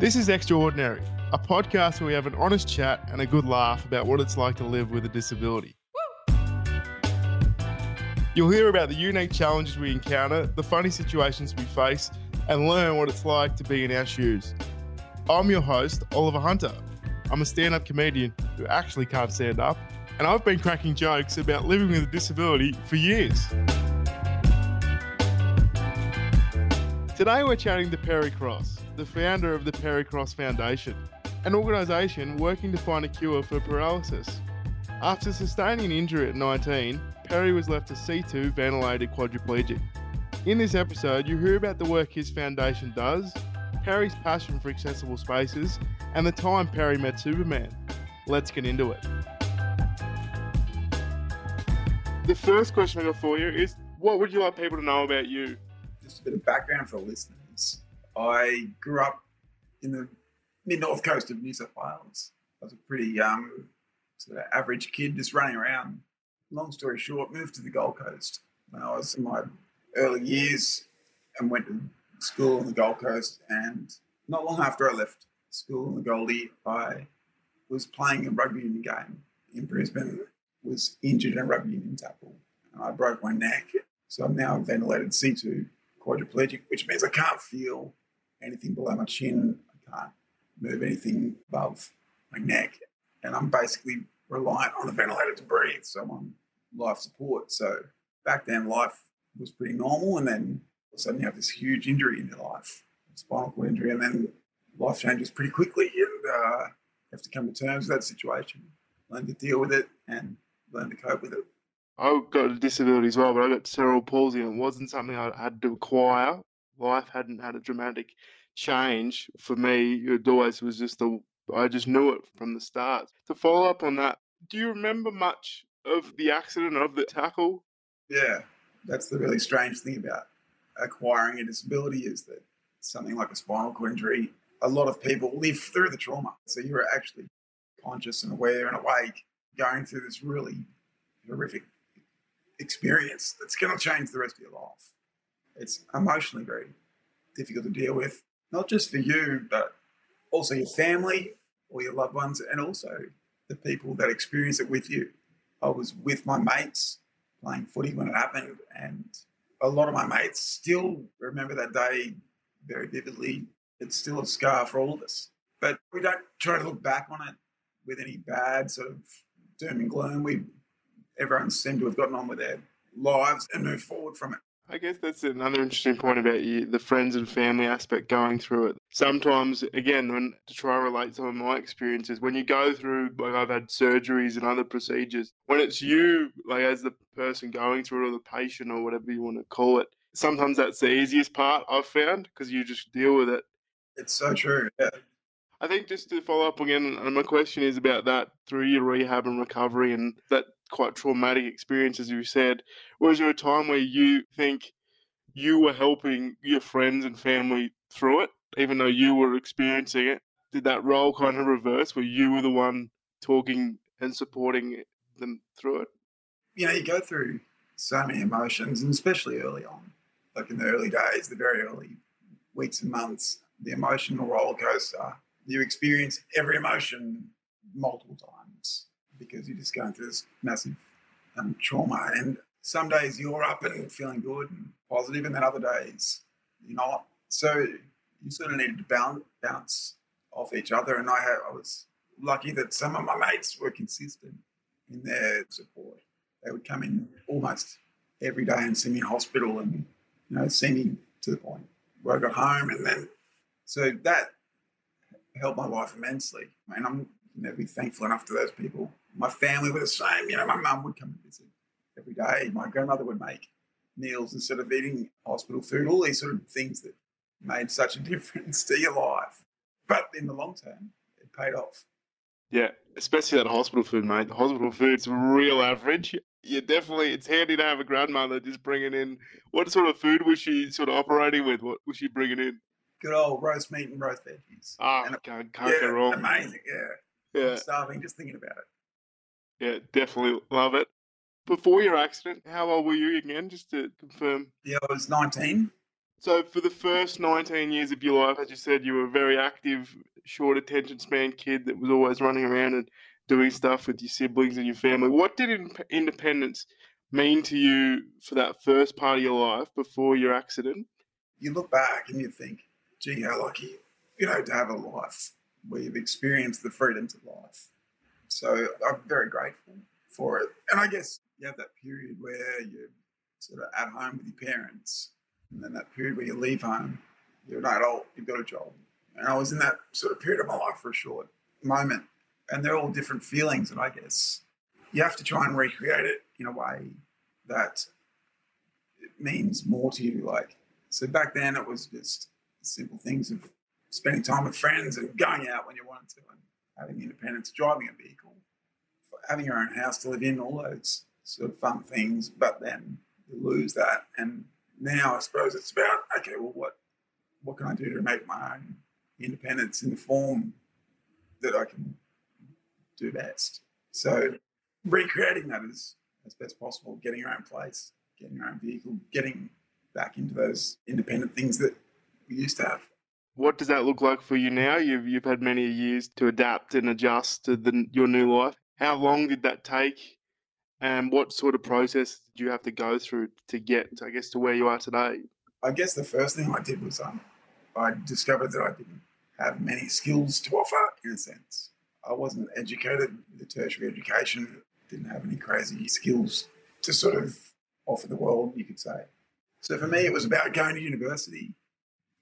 This is Extraordinary, a podcast where we have an honest chat and a good laugh about what it's like to live with a disability. You'll hear about the unique challenges we encounter, the funny situations we face, and learn what it's like to be in our shoes. I'm your host, Oliver Hunter. I'm a stand up comedian who actually can't stand up, and I've been cracking jokes about living with a disability for years. Today we're chatting to Perry Cross, the founder of the Perry Cross Foundation, an organisation working to find a cure for paralysis. After sustaining an injury at 19, Perry was left a C2 ventilated quadriplegic. In this episode, you hear about the work his foundation does, Perry's passion for accessible spaces, and the time Perry met Superman. Let's get into it. The first question I got for you is what would you like people to know about you? just a bit of background for listeners. I grew up in the mid north coast of New South Wales. I was a pretty um, sort of average kid just running around. Long story short, moved to the Gold Coast when I was in my early years and went to school on the Gold Coast. And not long after I left school in the Goldie, I was playing a rugby union game in Brisbane, was injured in a rugby union tackle, and I broke my neck. So I'm now a ventilated C2 quadriplegic, which means I can't feel anything below my chin. I can't move anything above my neck. And I'm basically reliant on the ventilator to breathe. So I'm on life support. So back then, life was pretty normal. And then all of a sudden, you have this huge injury in your life, spinal cord injury. And then life changes pretty quickly. And uh, you have to come to terms with that situation, learn to deal with it, and learn to cope with it. I got a disability as well, but I got cerebral palsy, and it wasn't something I had to acquire. Life hadn't had a dramatic change for me. It always was just the I just knew it from the start. To follow up on that, do you remember much of the accident of the tackle? Yeah, that's the really strange thing about acquiring a disability is that something like a spinal cord injury, a lot of people live through the trauma. So you're actually conscious and aware and awake going through this really horrific experience that's going to change the rest of your life. It's emotionally very difficult to deal with, not just for you, but also your family or your loved ones, and also the people that experience it with you. I was with my mates playing footy when it happened, and a lot of my mates still remember that day very vividly. It's still a scar for all of us. But we don't try to look back on it with any bad sort of doom and gloom. We everyone seemed to have gotten on with their lives and moved forward from it. I guess that's another interesting point about you, the friends and family aspect going through it. Sometimes, again, when to try and relate some of my experiences, when you go through, like I've had surgeries and other procedures, when it's you, like as the person going through it or the patient or whatever you want to call it, sometimes that's the easiest part I've found because you just deal with it. It's so true. Yeah. I think just to follow up again, my question is about that through your rehab and recovery and that quite traumatic experience, as you said. Was there a time where you think you were helping your friends and family through it, even though you were experiencing it? Did that role kind of reverse where you were the one talking and supporting them through it? You know, you go through so many emotions, and especially early on, like in the early days, the very early weeks and months, the emotional roller coaster. You experience every emotion multiple times because you're just going through this massive um, trauma. And some days you're up and feeling good and positive, and then other days you're not. So you sort of needed to bounce, bounce off each other. And I, I was lucky that some of my mates were consistent in their support. They would come in almost every day and see me in hospital and you know see me to the point where I got home, and then so that helped my life immensely. And I'm never be thankful enough to those people my family were the same. You know, my mum would come and visit every day. My grandmother would make meals instead of eating hospital food. All these sort of things that made such a difference to your life. But in the long term, it paid off. Yeah, especially that hospital food, mate. The hospital food's real average. Yeah, definitely. It's handy to have a grandmother just bringing in. What sort of food was she sort of operating with? What was she bringing in? Good old roast meat and roast veggies. Ah, oh, can't, can't yeah, go wrong. Amazing, yeah. Yeah. I'm starving just thinking about it. Yeah, definitely love it. Before your accident, how old were you again, just to confirm? Yeah, I was 19. So, for the first 19 years of your life, as you said, you were a very active, short attention span kid that was always running around and doing stuff with your siblings and your family. What did independence mean to you for that first part of your life before your accident? You look back and you think, gee, how lucky, you know, to have a life where you've experienced the freedoms of life. So I'm very grateful for it. And I guess you have that period where you're sort of at home with your parents, and then that period where you leave home, you're an adult, you've got a job. And I was in that sort of period of my life for a short moment. And they're all different feelings. And I guess you have to try and recreate it in a way that it means more to you. Like, so back then it was just simple things of spending time with friends and going out when you wanted to and having independence, driving a vehicle, having your own house to live in, all those sort of fun things. But then you lose that. And now I suppose it's about, okay, well, what, what can I do to make my own independence in the form that I can do best? So recreating that as, as best possible, getting your own place, getting your own vehicle, getting back into those independent things that we used to have. What does that look like for you now? You've you've had many years to adapt and adjust to the, your new life. How long did that take, and what sort of process did you have to go through to get, I guess, to where you are today? I guess the first thing I did was um, I discovered that I didn't have many skills to offer. In a sense, I wasn't educated with a tertiary education. Didn't have any crazy skills to sort of offer the world, you could say. So for me, it was about going to university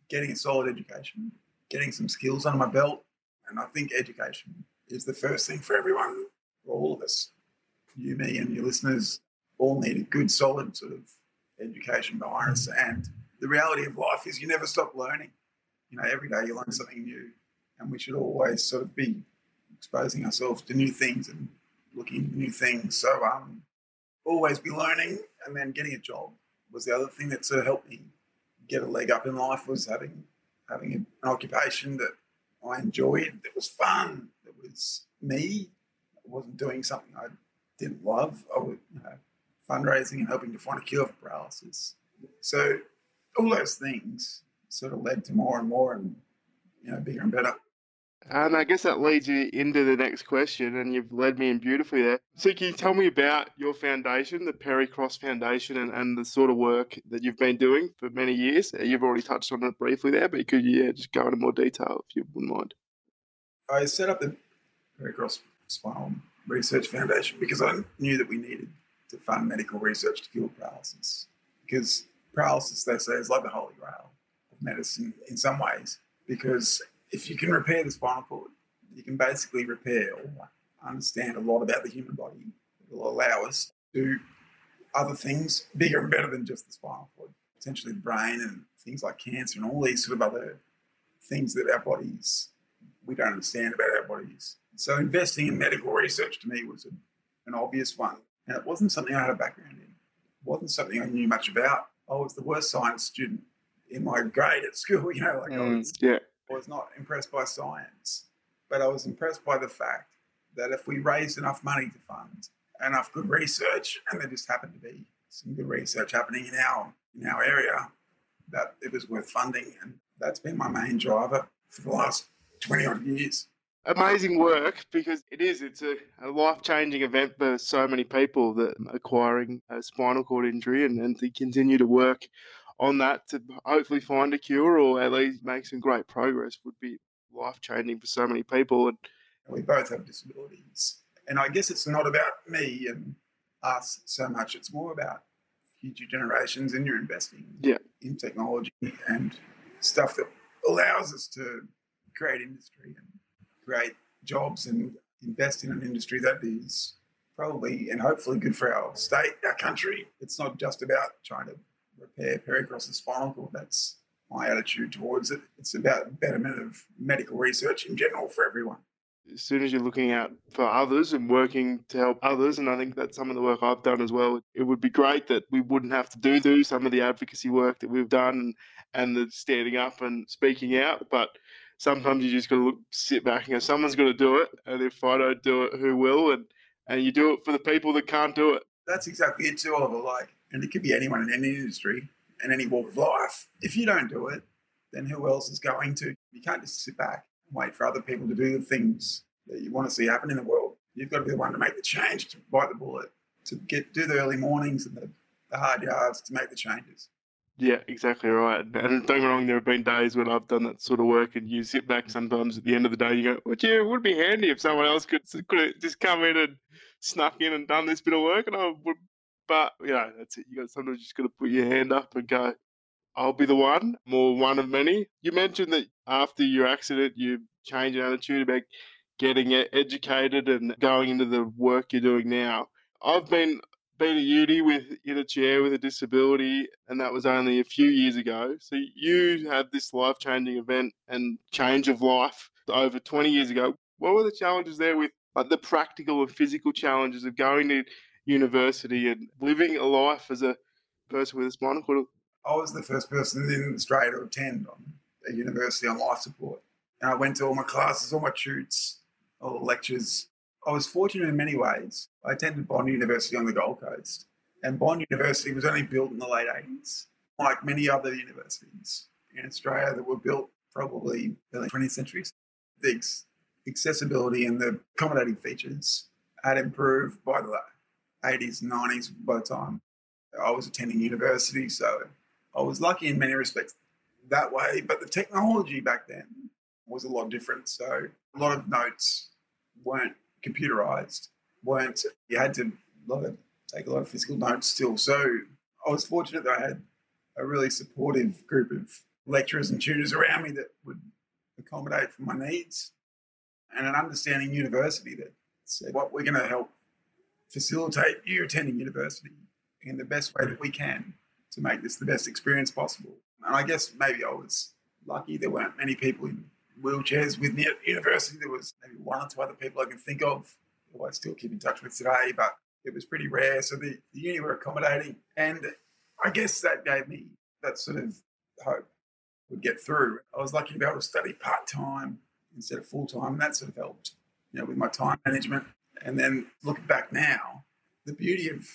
getting a solid education, getting some skills under my belt. And I think education is the first thing for everyone, for all of us. You, me, and your listeners all need a good, solid sort of education behind us. And the reality of life is you never stop learning. You know, every day you learn something new. And we should always sort of be exposing ourselves to new things and looking at new things. So um, always be learning and then getting a job was the other thing that sort of helped me get a leg up in life was having having an occupation that I enjoyed, that was fun, that was me. I wasn't doing something I didn't love. I was you know, fundraising and helping to find a cure for paralysis. So all those things sort of led to more and more and you know bigger and better. And I guess that leads you into the next question, and you've led me in beautifully there. So, can you tell me about your foundation, the Perry Cross Foundation, and, and the sort of work that you've been doing for many years? You've already touched on it briefly there, but could you yeah, just go into more detail if you wouldn't mind? I set up the Perry Cross Spinal Research Foundation because I knew that we needed to fund medical research to cure paralysis. Because paralysis, they say, is like the holy grail of medicine in some ways, because if you can repair the spinal cord, you can basically repair or understand a lot about the human body. It will allow us to do other things bigger and better than just the spinal cord, potentially the brain and things like cancer and all these sort of other things that our bodies, we don't understand about our bodies. So investing in medical research to me was a, an obvious one. And it wasn't something I had a background in. It wasn't something I knew much about. I was the worst science student in my grade at school, you know, like mm, I was yeah was not impressed by science, but I was impressed by the fact that if we raised enough money to fund enough good research, and there just happened to be some good research happening in our in our area, that it was worth funding, and that's been my main driver for the last twenty odd years. Amazing work because it is. It's a, a life changing event for so many people that acquiring a spinal cord injury and, and to continue to work on that to hopefully find a cure or at least make some great progress would be life changing for so many people. And we both have disabilities, and I guess it's not about me and us so much. It's more about future generations, and you're investing yeah. in technology and stuff that allows us to create industry and create jobs and invest in an industry that is probably and hopefully good for our state, our country. It's not just about trying to repair Perry Cross's spinal cord. That's my attitude towards it. It's about betterment of medical research in general for everyone. As soon as you're looking out for others and working to help others, and I think that's some of the work I've done as well, it would be great that we wouldn't have to do, do some of the advocacy work that we've done and, and the standing up and speaking out. But sometimes you just got to look, sit back and go, someone's got to do it. And if I don't do it, who will? And, and you do it for the people that can't do it. That's exactly it, too, Oliver. Like, and it could be anyone in any industry. and any walk of life. If you don't do it, then who else is going to? You can't just sit back and wait for other people to do the things that you want to see happen in the world. You've got to be the one to make the change, to bite the bullet, to get do the early mornings and the, the hard yards to make the changes. Yeah, exactly right. And don't get me wrong, there have been days when I've done that sort of work, and you sit back sometimes at the end of the day, you go, "Would you? It would be handy if someone else could could just come in and snuck in and done this bit of work." And I would, but you know, that's it. You got sometimes just got to put your hand up and go, "I'll be the one," more one of many. You mentioned that after your accident, you changed your attitude about getting educated and going into the work you're doing now. I've been been a uni with in a chair with a disability, and that was only a few years ago. So you had this life changing event and change of life over 20 years ago. What were the challenges there with like the practical and physical challenges of going to university and living a life as a person with a spinal cord? I was the first person in Australia to attend a university on life support. And I went to all my classes, all my shoots, all the lectures, I was fortunate in many ways. I attended Bond University on the Gold Coast, and Bond University was only built in the late 80s, like many other universities in Australia that were built probably early 20th century. The accessibility and the accommodating features had improved by the 80s 90s by the time I was attending university. So I was lucky in many respects that way. But the technology back then was a lot different. So a lot of notes weren't computerized, weren't you had to lot take a lot of physical notes still. So I was fortunate that I had a really supportive group of lecturers and tutors around me that would accommodate for my needs and an understanding university that said what we're going to help facilitate you attending university in the best way that we can to make this the best experience possible. And I guess maybe I was lucky there weren't many people in wheelchairs with me at university. There was maybe one or two other people I can think of who I still keep in touch with today, but it was pretty rare. So the, the uni were accommodating. And I guess that gave me that sort of hope would get through. I was lucky to be able to study part time instead of full time. And that sort of helped, you know, with my time management. And then looking back now, the beauty of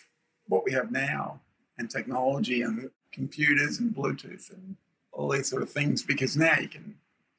what we have now and technology and computers and Bluetooth and all these sort of things, because now you can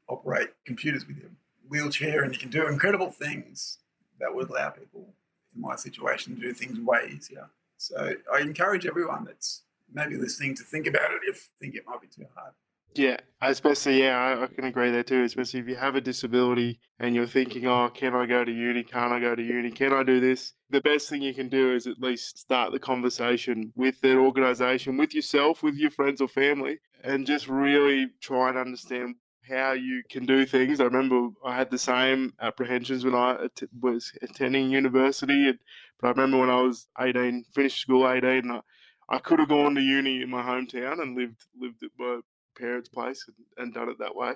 operate computers with your wheelchair and you can do incredible things that would allow people in my situation to do things way easier. So I encourage everyone that's maybe listening to think about it if think it might be too hard. Yeah, especially yeah, I, I, can agree there too. Especially if you have a disability and you're thinking, oh, can I go to uni? Can't I go to uni? Can I do this? The best thing you can do is at least start the conversation with that organisation, with yourself, with your friends or family, and just really try and understand how you can do things. I remember I had the same apprehensions when I att- was attending university, but I remember when I was 18, finished school 18, and I, I could have gone to uni in my hometown and lived lived at my parents' place and, and done it that way.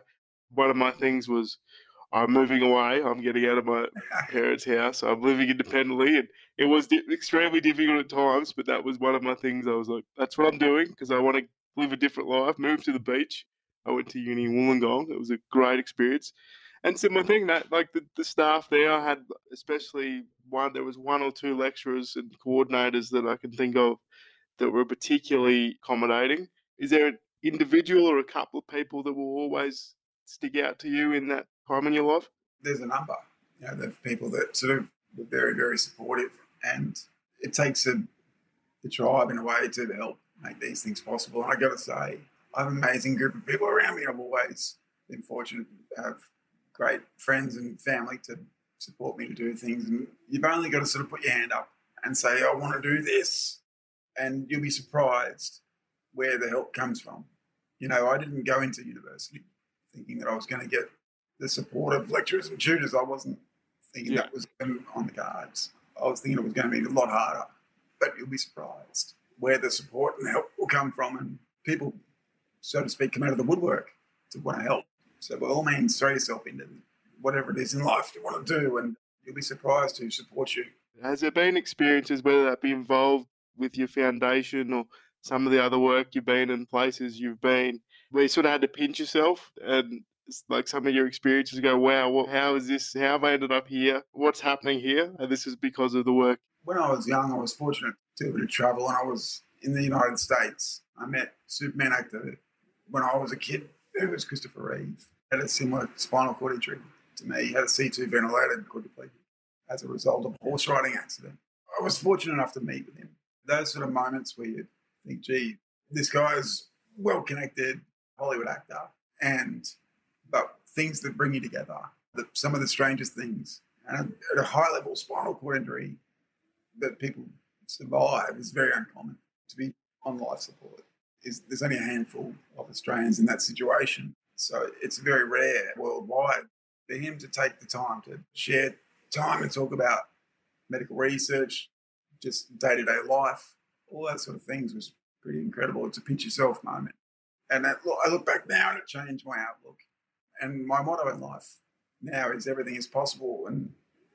One of my things was I'm moving away. I'm getting out of my parents' house. I'm living independently, and it was di- extremely difficult at times. But that was one of my things. I was like, "That's what I'm doing because I want to live a different life. Move to the beach, I went to uni in Wollongong. It was a great experience. And similar thing that like the, the staff there, I had especially one there was one or two lecturers and coordinators that I can think of that were particularly accommodating. Is there individual or a couple of people that will always stick out to you in that time in your life? There's a number. You know, the people that sort of were very, very supportive. And it takes a, a tribe in a way to help make these things possible. And I got to say, I have an amazing group of people around me. I've always been fortunate to have great friends and family to support me to do things. And you've only got to sort of put your hand up and say, I want to do this. And you'll be surprised where the help comes from. You know, I didn't go into university thinking that I was going to get the support of lecturers and tutors. I wasn't thinking yeah. that was on the cards. I was thinking it was going to be a lot harder. But you'll be surprised where the support and help will come from. And people so to speak, come out of the woodwork to want to help. So by all means, throw yourself into whatever it is in life you want to do, and you'll be surprised who supports you. Has there been experiences, whether that be involved with your foundation or some of the other work you've been in, places you've been, where you sort of had to pinch yourself and like some of your experiences go, wow, what, how is this? How have I ended up here? What's happening here? And this is because of the work. When I was young, I was fortunate to be able to travel, and I was in the United States. I met Superman actor when I was a kid, who was Christopher Reeve. Had a similar spinal cord injury to me. He had a C2 ventilated quadriplegic as a result of a horse riding accident. I was fortunate enough to meet with him. Those sort of moments where you think, gee, this guy's well connected Hollywood actor, and but things that bring you together, the, some of the strangest things. And at a high level spinal cord injury that people survive is very uncommon. To be on life support is there's only a handful of Australians in that situation. So it's very rare worldwide for him to take the time to share time and talk about medical research, just day to day life, all that sort of things was pretty incredible. It's a pinch yourself moment. And that, I look back now and it changed my outlook. And my motto in life now is everything is possible. And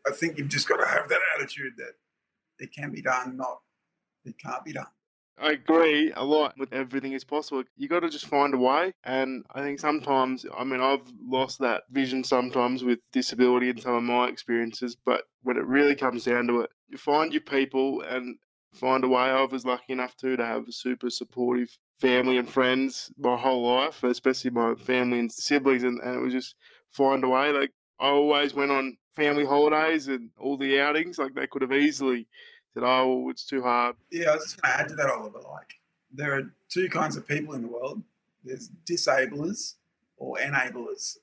I think you've just got to have that attitude that it can be done, not it can't be done. I agree a lot with everything is possible. You got to just find a way. And I think sometimes, I mean, I've lost that vision sometimes with disability and some of my experiences. But when it really comes down to it, you find your people and find a way. I was lucky enough too to have a super supportive family and friends my whole life, especially my family and siblings. And, and it was just find a way. Like I always went on family holidays and all the outings. Like they could have easily said, "Oh, well, it's too hard." Yeah, I was just going to add to that, Oliver. Like there are two kinds of people in the world. There's disablers or enablers.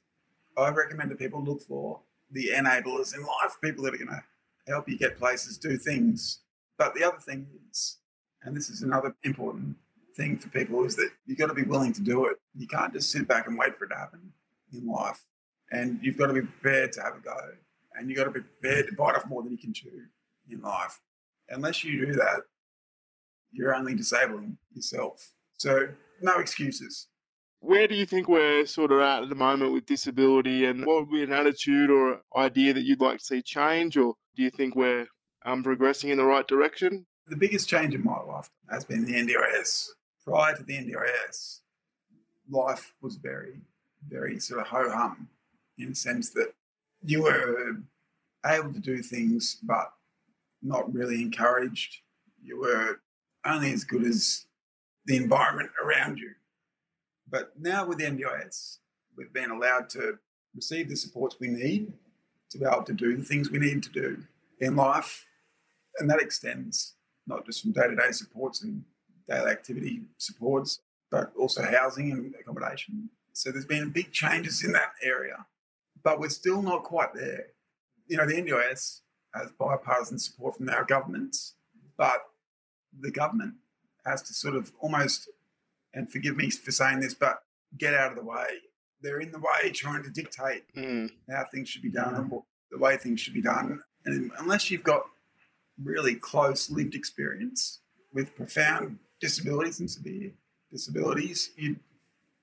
I recommend that people look for the enablers in life, people that are going to help you get places, do things. But the other thing is, and this is another important thing for people, is that you've got to be willing to do it. You can't just sit back and wait for it to happen in life. And you've got to be prepared to have a go. And you've got to be prepared to bite off more than you can chew in life unless you do that, you're only disabling yourself. So, no excuses. Where do you think we're sort of at at the moment with disability, and what would be an attitude or idea that you'd like to see change, or do you think we're um, progressing in the right direction? The biggest change in my life has been the NDIS. Prior to the NDIS, life was very, very sort of ho hum in the sense that you were able to do things, but not really encouraged. You were only as good as the environment around you. But now with the NDIS, we've been allowed to receive the supports we need to be able to do the things we need to do in life. And that extends not just from day to day supports and daily activity supports, but also housing and accommodation. So there's been big changes in that area, but we're still not quite there. You know, the NDIS has bipartisan support from our governments, but the government has to sort of almost, and forgive me for saying this, but get out of the way. They're in the way trying to dictate mm. how things should be done and what, the way things should be done. And unless you've got really close lived experience with profound disabilities and severe disabilities, you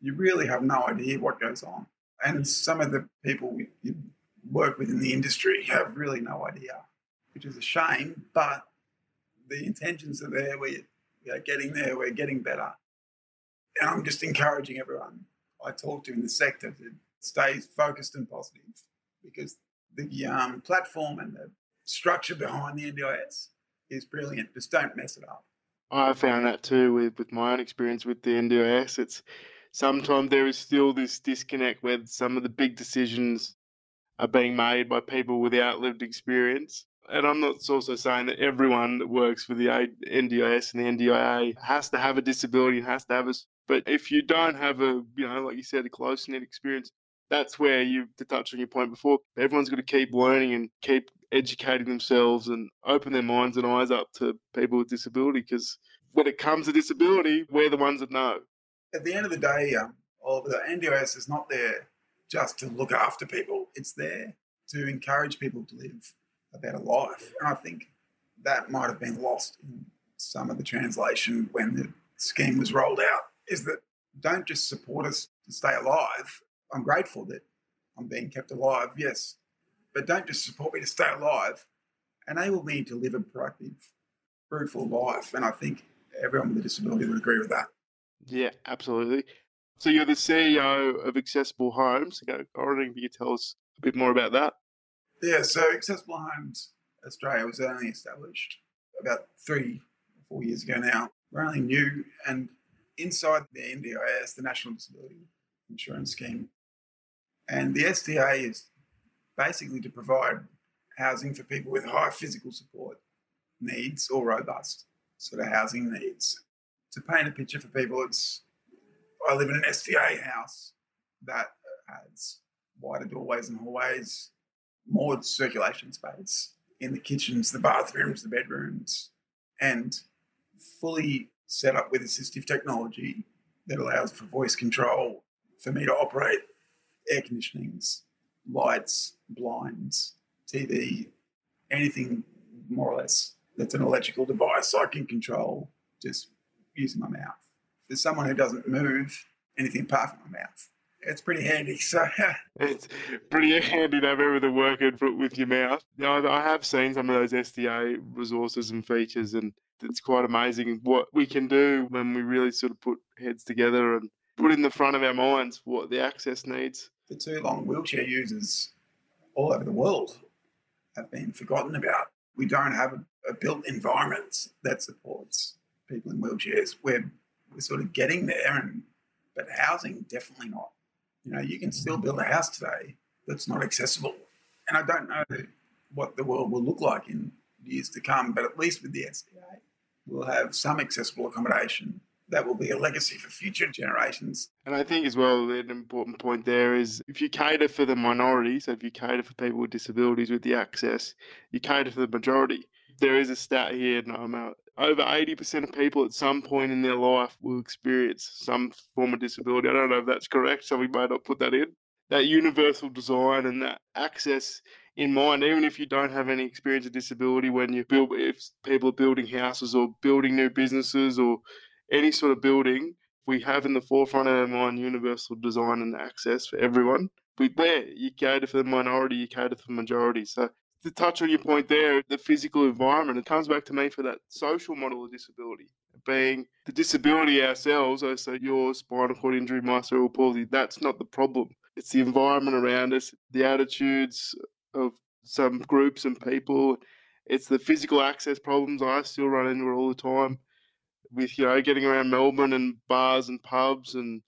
you really have no idea what goes on. And some of the people you work with in the industry have really no idea, which is a shame. But the intentions are there. We, we are getting there. We're getting better. And I'm just encouraging everyone I talk to in the sector to stay focused and positive because the um, platform and the structure behind the NDIS is brilliant. Just don't mess it up. I found that too with, with my own experience with the NDIS. It's sometimes there is still this disconnect where some of the big decisions are being made by people without lived experience. And I'm not also saying that everyone that works for the NDIS and the NDIA has to have a disability and has to have a. But if you don't have a, you know, like you said, a close knit experience, that's where you, to touch on your point before, everyone's got to keep learning and keep educating themselves and open their minds and eyes up to people with disability because when it comes to disability, we're the ones that know. At the end of the day, um, all the NDIS is not there just to look after people. It's there to encourage people to live a better life. And I think that might have been lost in some of the translation when the scheme was rolled out is that don't just support us to stay alive. I'm grateful that I'm being kept alive, yes, but don't just support me to stay alive. Enable me to live a productive, fruitful life. And I think everyone with a disability would agree with that. Yeah, absolutely. So you're the CEO of Accessible Homes. I wondering if you could tell us a bit more about that. Yeah, so Accessible Homes Australia was only established about three, four years ago now. We're only new and inside the NDIS, the National Disability Insurance Scheme. And the SDA is basically to provide housing for people with high physical support needs or robust sort of housing needs. To paint a picture for people, it's I live in an SDA house that has wider doorways and hallways, more circulation space in the kitchens, the bathrooms, the bedrooms, and fully set up with assistive technology that allows for voice control for me to operate air conditionings, lights, blinds, TV, anything more or less that's an electrical device I can control just using my mouth. For someone who doesn't move anything apart from my mouth, it's pretty handy. So it's pretty handy to have everything working with your mouth. You I have seen some of those SDA resources and features, and it's quite amazing what we can do when we really sort of put heads together and put in the front of our minds what the access needs. For too long, wheelchair users all over the world have been forgotten about. We don't have a, a built environment that supports people in wheelchairs. We're, we're sort of getting there, and but housing definitely not. You know, you can still build a house today that's not accessible. And I don't know what the world will look like in years to come, but at least with the SDA, we'll have some accessible accommodation that will be a legacy for future generations. And I think as well, an important point there is if you cater for the minority, so if you cater for people with disabilities with the access, you cater for the majority. There is a stat here, no, I'm out over 80% of people at some point in their life will experience some form of disability. I don't know if that's correct, so we might not put that in. That universal design and that access in mind, even if you don't have any experience of disability, when you build, if people are building houses or building new businesses or any sort of building, we have in the forefront of our mind universal design and access for everyone. But there, you cater for the minority, you cater for the majority. So to touch on your point there, the physical environment, it comes back to me for that social model of disability, being the disability ourselves, so your spinal cord injury, my cerebral palsy, that's not the problem. It's the environment around us, the attitudes of some groups and people. It's the physical access problems I still run into all the time with, you know, getting around Melbourne and bars and pubs and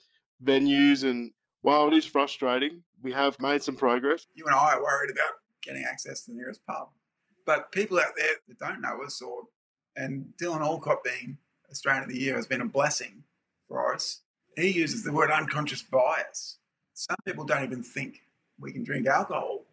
venues. And while it is frustrating, we have made some progress. You and I are worried about getting access to the nearest pub. But people out there that don't know us, or and Dylan Alcott being Australian of the Year has been a blessing for us. He uses the word unconscious bias. Some people don't even think we can drink alcohol,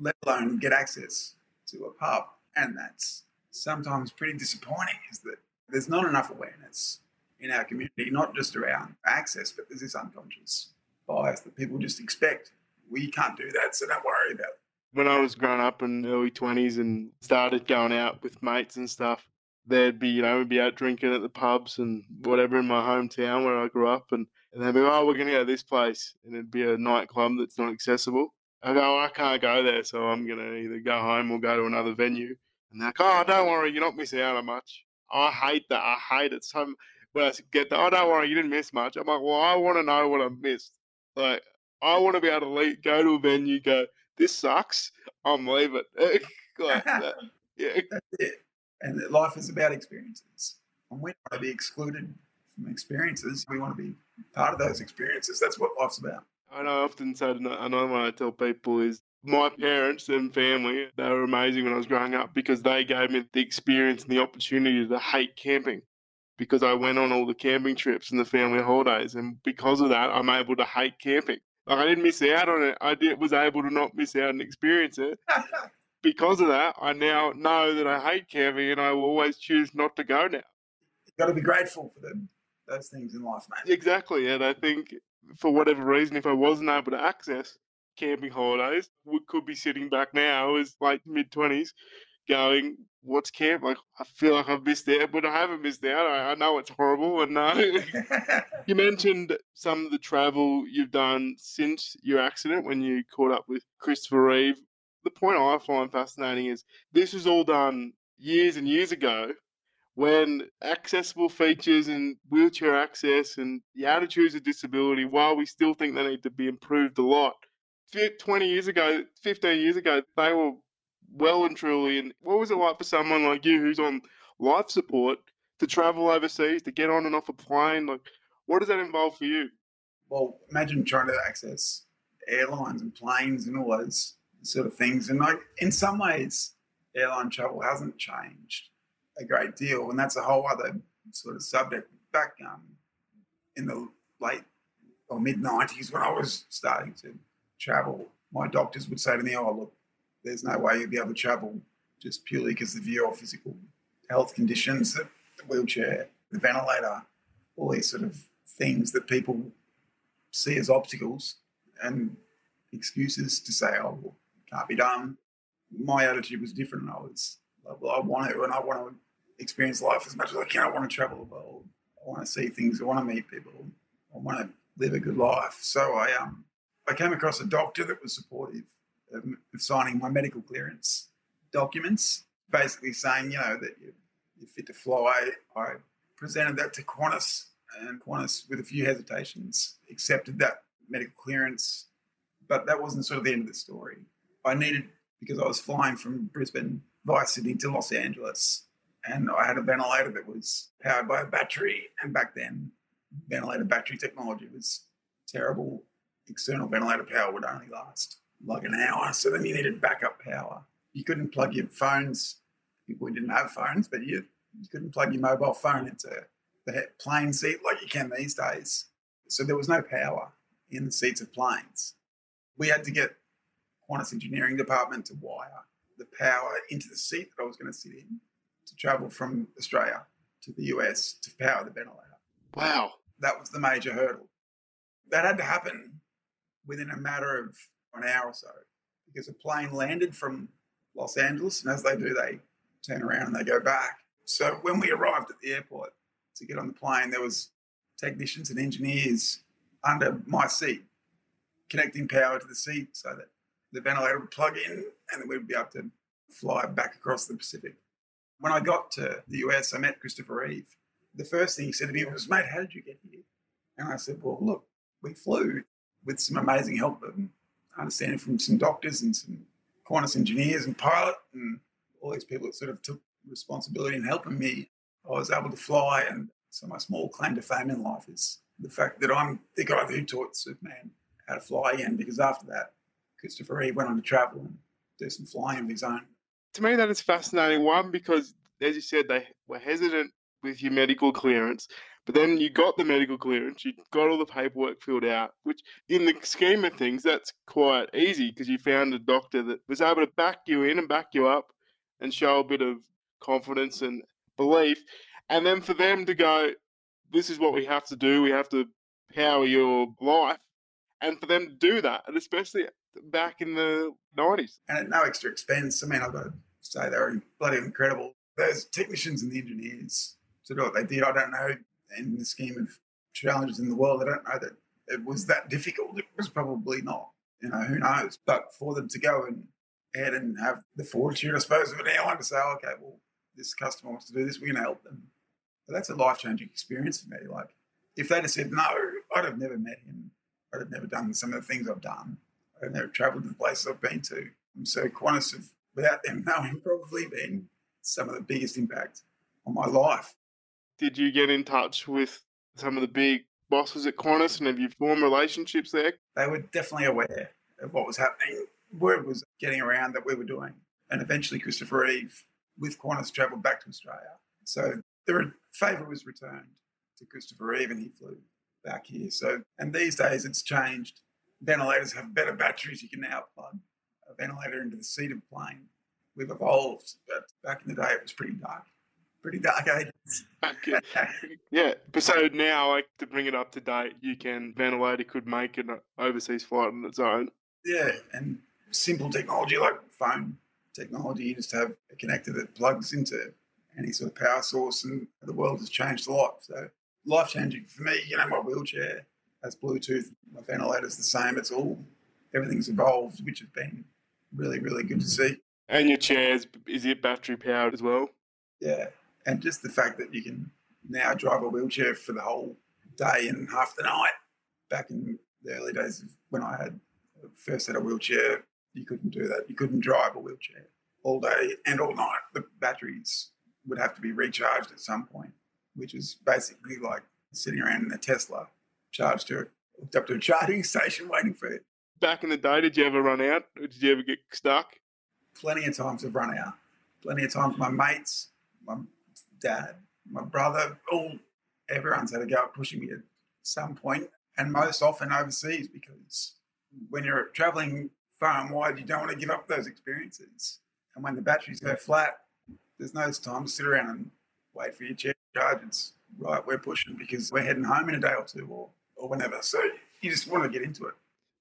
let alone get access to a pub. And that's sometimes pretty disappointing is that there's not enough awareness in our community, not just around access, but there's this unconscious bias that people just expect. We can't do that, so don't worry about it when I was growing up in early twenties and started going out with mates and stuff, there'd be you know we'd be out drinking at the pubs and whatever in my hometown where I grew up, and, and they'd be oh we're gonna go to this place, and it'd be a nightclub that's not accessible. I go oh, I can't go there, so I'm gonna either go home or go to another venue. And they're like, oh don't worry, you're not missing out on much. I hate that. I hate it. So when I get that, oh don't worry, you didn't miss much. I'm like, well I want to know what I missed. Like I want to be able to leave, go to a venue, go this sucks. I'm leaving. like that. Yeah. That's it. And life is about experiences. And we want to be excluded from experiences. We want to be part of those experiences. That's what life's about. And I often say, to another one I tell people is my parents and family, they were amazing when I was growing up because they gave me the experience and the opportunity to hate camping because I went on all the camping trips and the family holidays. And because of that, I'm able to hate camping. Like I didn't miss out on it. I did was able to not miss out and experience it. because of that, I now know that I hate camping and I will always choose not to go now. You've got to be grateful for them, those things in life, mate. Exactly. And I think for whatever reason, if I wasn't able to access camping holidays, we could be sitting back now as like mid 20s going, what's camp? Like, I feel like I've missed out, but I haven't missed out. I, I know it's horrible. And uh, you mentioned some of the travel you've done since your accident when you caught up with Christopher Reeve. The point I find fascinating is this was all done years and years ago when accessible features and wheelchair access and the attitudes of disability, while we still think they need to be improved a lot, 20 years ago, 15 years ago, they were well and truly. And what was it like for someone like you who's on life support to travel overseas, to get on and off a plane? Like, what does that involve for you? Well, imagine trying to access airlines and planes and all those sort of things. And like in some ways, airline travel hasn't changed a great deal, and that's a whole other sort of subject. Back um, in the late or mid '90s, when I was starting to travel, my doctors would say to me, "Oh, look, there's no way you'll be able to travel just purely because of your physical health conditions, the, the wheelchair, the ventilator, all these sort of things that people see as obstacles and excuses to say, oh, well, can't be done. My attitude was different. I was like, well, I want to, and I want to experience life as much as I can. I want to travel the world. I want to see things. I want to meet people. I want to live a good life. So I um I came across a doctor that was supportive of, of signing my medical clearance documents, basically saying, you know, that you're, fit to fly. I presented that to Qantas, and Qantas, with a few hesitations, accepted that medical clearance. But that wasn't sort of the end of the story. I needed, because I was flying from Brisbane via Sydney to Los Angeles, and I had a ventilator that was powered by a battery. And back then, ventilator battery technology was terrible. External ventilator power would only last like an hour. So then you needed backup power. You couldn't plug your phones. We didn't have phones, but you, you couldn't plug your mobile phone into the plane seat like you can these days. So there was no power in the seats of planes. We had to get Qantas engineering department to wire the power into the seat that I was going to sit in to travel from Australia to the US to power the ventilator. Wow. That was the major hurdle. That had to happen within a matter of an hour or so because a plane landed from Los Angeles, and as they do, they turn around and they go back. So when we arrived at the airport to get on the plane, there was technicians and engineers under my seat connecting power to the seat so that the ventilator would plug in and then we'd be able to fly back across the Pacific. When I got to the US, I met Christopher Reeve. The first thing he said to me was, Mate, how did you get here? And I said, Well, look, we flew with some amazing help and understanding from some doctors and some Qantas engineers and pilot and all these people that sort of took responsibility in helping me. I was able to fly, and so my small claim to fame in life is the fact that I'm the guy who taught Superman how to fly again. Because after that, Christopher Reeve went on to travel and do some flying of his own. To me, that is fascinating. One, because as you said, they were hesitant with your medical clearance, but then you got the medical clearance, you got all the paperwork filled out, which in the scheme of things, that's quite easy because you found a doctor that was able to back you in and back you up and show a bit of confidence and belief. And then for them to go, this is what we have to do, we have to power your life. And for them to do that, and especially back in the 90s. And at no extra expense. I mean, I've got to say, they were bloody incredible. Those technicians and the engineers to do what they did, I don't know in the scheme of challenges in the world, I don't know that it was that difficult. It was probably not. You know, who knows? But for them to go and ahead and have the fortitude, I suppose, of an airline to say, okay, well, this customer wants to do this, we're going to help them. But that's a life changing experience for me. Like, if they'd have said no, I'd have never met him. I'd have never done some of the things I've done. I'd never travelled to the places I've been to. And so Qantas have, without them knowing, probably been some of the biggest impact on my life did you get in touch with some of the big bosses at Qantas and have you formed relationships there? They were definitely aware of what was happening. Word was getting around that we were doing. And eventually Christopher Reeve with Qantas travelled back to Australia. So the favour was returned to Christopher Reeve and he flew back here. So and these days it's changed. Ventilators have better batteries. You can now plug a ventilator into the seat of a plane. We've evolved, but back in the day it was pretty dark pretty dark ages. yeah, but so now, like to bring it up to date, you can ventilator could make an uh, overseas flight on its own. Yeah, and simple technology like phone technology, you just have a connector that plugs into any sort of power source, and the world has changed a lot. So life changing for me. You know, my wheelchair has Bluetooth, my ventilator's the same. It's all everything's evolved, which has been really, really good to see. And your chairs, is it battery powered as well? Yeah, and just the fact that you can now drive a wheelchair for the whole day and half the night. Back in the early days of when I had first had a wheelchair, you couldn't do that. You couldn't drive a wheelchair all day and all night. The batteries would have to be recharged at some point. which is basically like sitting around in a Tesla, charged to hooked up to a charging station, waiting for it. Back in the day, did you ever run out? Or did you ever get stuck? Plenty of times I've run out. Plenty of times my mates, my dad, my brother, all everyone's had a go at pushing me at some point, and most often overseas because when you're traveling far and wide, you don't want to give up those experiences. And when the batteries go flat, there's no time to sit around and wait for your chair to charge. It's right, we're pushing because we're heading home in a day or two or, or whenever. So you just want to get into it.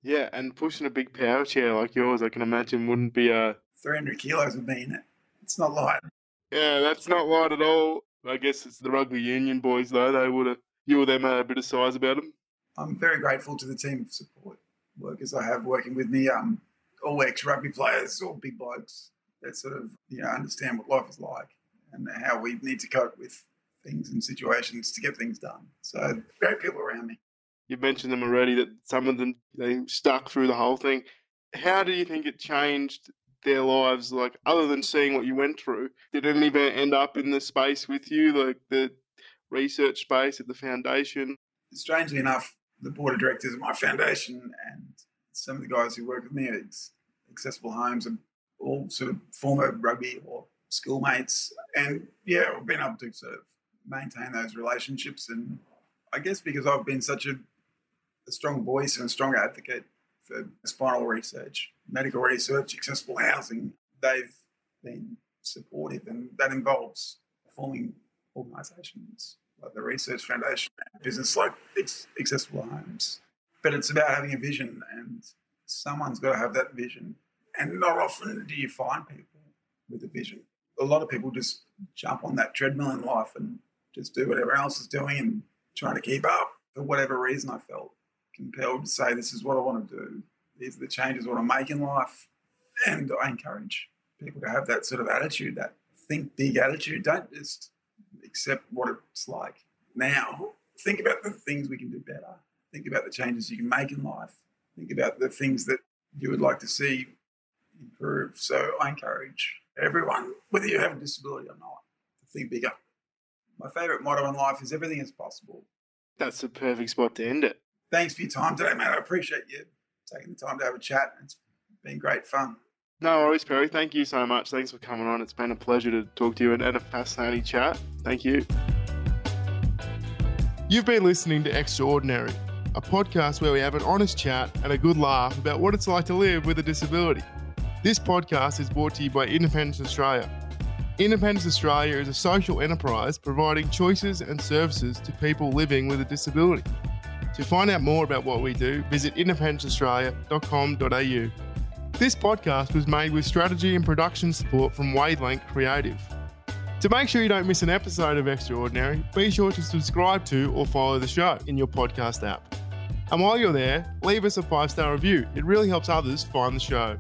Yeah, and pushing a big power chair like yours, I can imagine wouldn't be uh, a. 300 kilos would be in it. It's not light. Yeah, that's not right at all. I guess it's the rugby union boys though. They would have you or them had a bit of size about them. I'm very grateful to the team of support workers I have working with me. Um, all ex rugby players, all big blokes that sort of you know understand what life is like and how we need to cope with things and situations to get things done. So great people around me. You mentioned them already that some of them they stuck through the whole thing. How do you think it changed their lives? Like other than seeing what you went through, did any of it end up in the space with you, like the research space at the foundation? Strangely enough, the board of directors of my foundation and some of the guys who work with me at Accessible Homes are all sort of former rugby or schoolmates. And yeah, I've been able to sort of maintain those relationships. And I guess because I've been such a, a strong voice and a strong advocate for spinal research, medical research, accessible housing, they've been supportive. And that involves forming organisations like the Research Foundation, and business like Accessible Homes. But it's about having a vision, and someone's got to have that vision. And not often do you find people with a vision. A lot of people just jump on that treadmill in life and just do whatever else is doing and trying to keep up. For whatever reason, I felt compelled to say, This is what I want to do. These are the changes I want to make in life. And I encourage people to have that sort of attitude, that think big attitude. Don't just accept what it's like now. Think about the things we can do better. Think about the changes you can make in life. Think about the things that you would like to see improve. So I encourage everyone, whether you have a disability or not, to think bigger. My favourite motto in life is everything is possible. That's the perfect spot to end it. Thanks for your time today, mate. I appreciate you taking the time to have a chat. It's been great fun. No worries, Perry. Thank you so much. Thanks for coming on. It's been a pleasure to talk to you and, and a fascinating chat. Thank you. You've been listening to Extraordinary, a podcast where we have an honest chat and a good laugh about what it's like to live with a disability. This podcast is brought to you by Independence Australia. Independence Australia is a social enterprise providing choices and services to people living with a disability. To find out more about what we do, visit independenceaustralia.com.au. This podcast was made with strategy and production support from Wavelength Creative. To make sure you don't miss an episode of Extraordinary, be sure to subscribe to or follow the show in your podcast app. And while you're there, leave us a five star review. It really helps others find the show.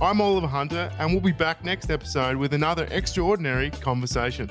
I'm Oliver Hunter, and we'll be back next episode with another extraordinary conversation.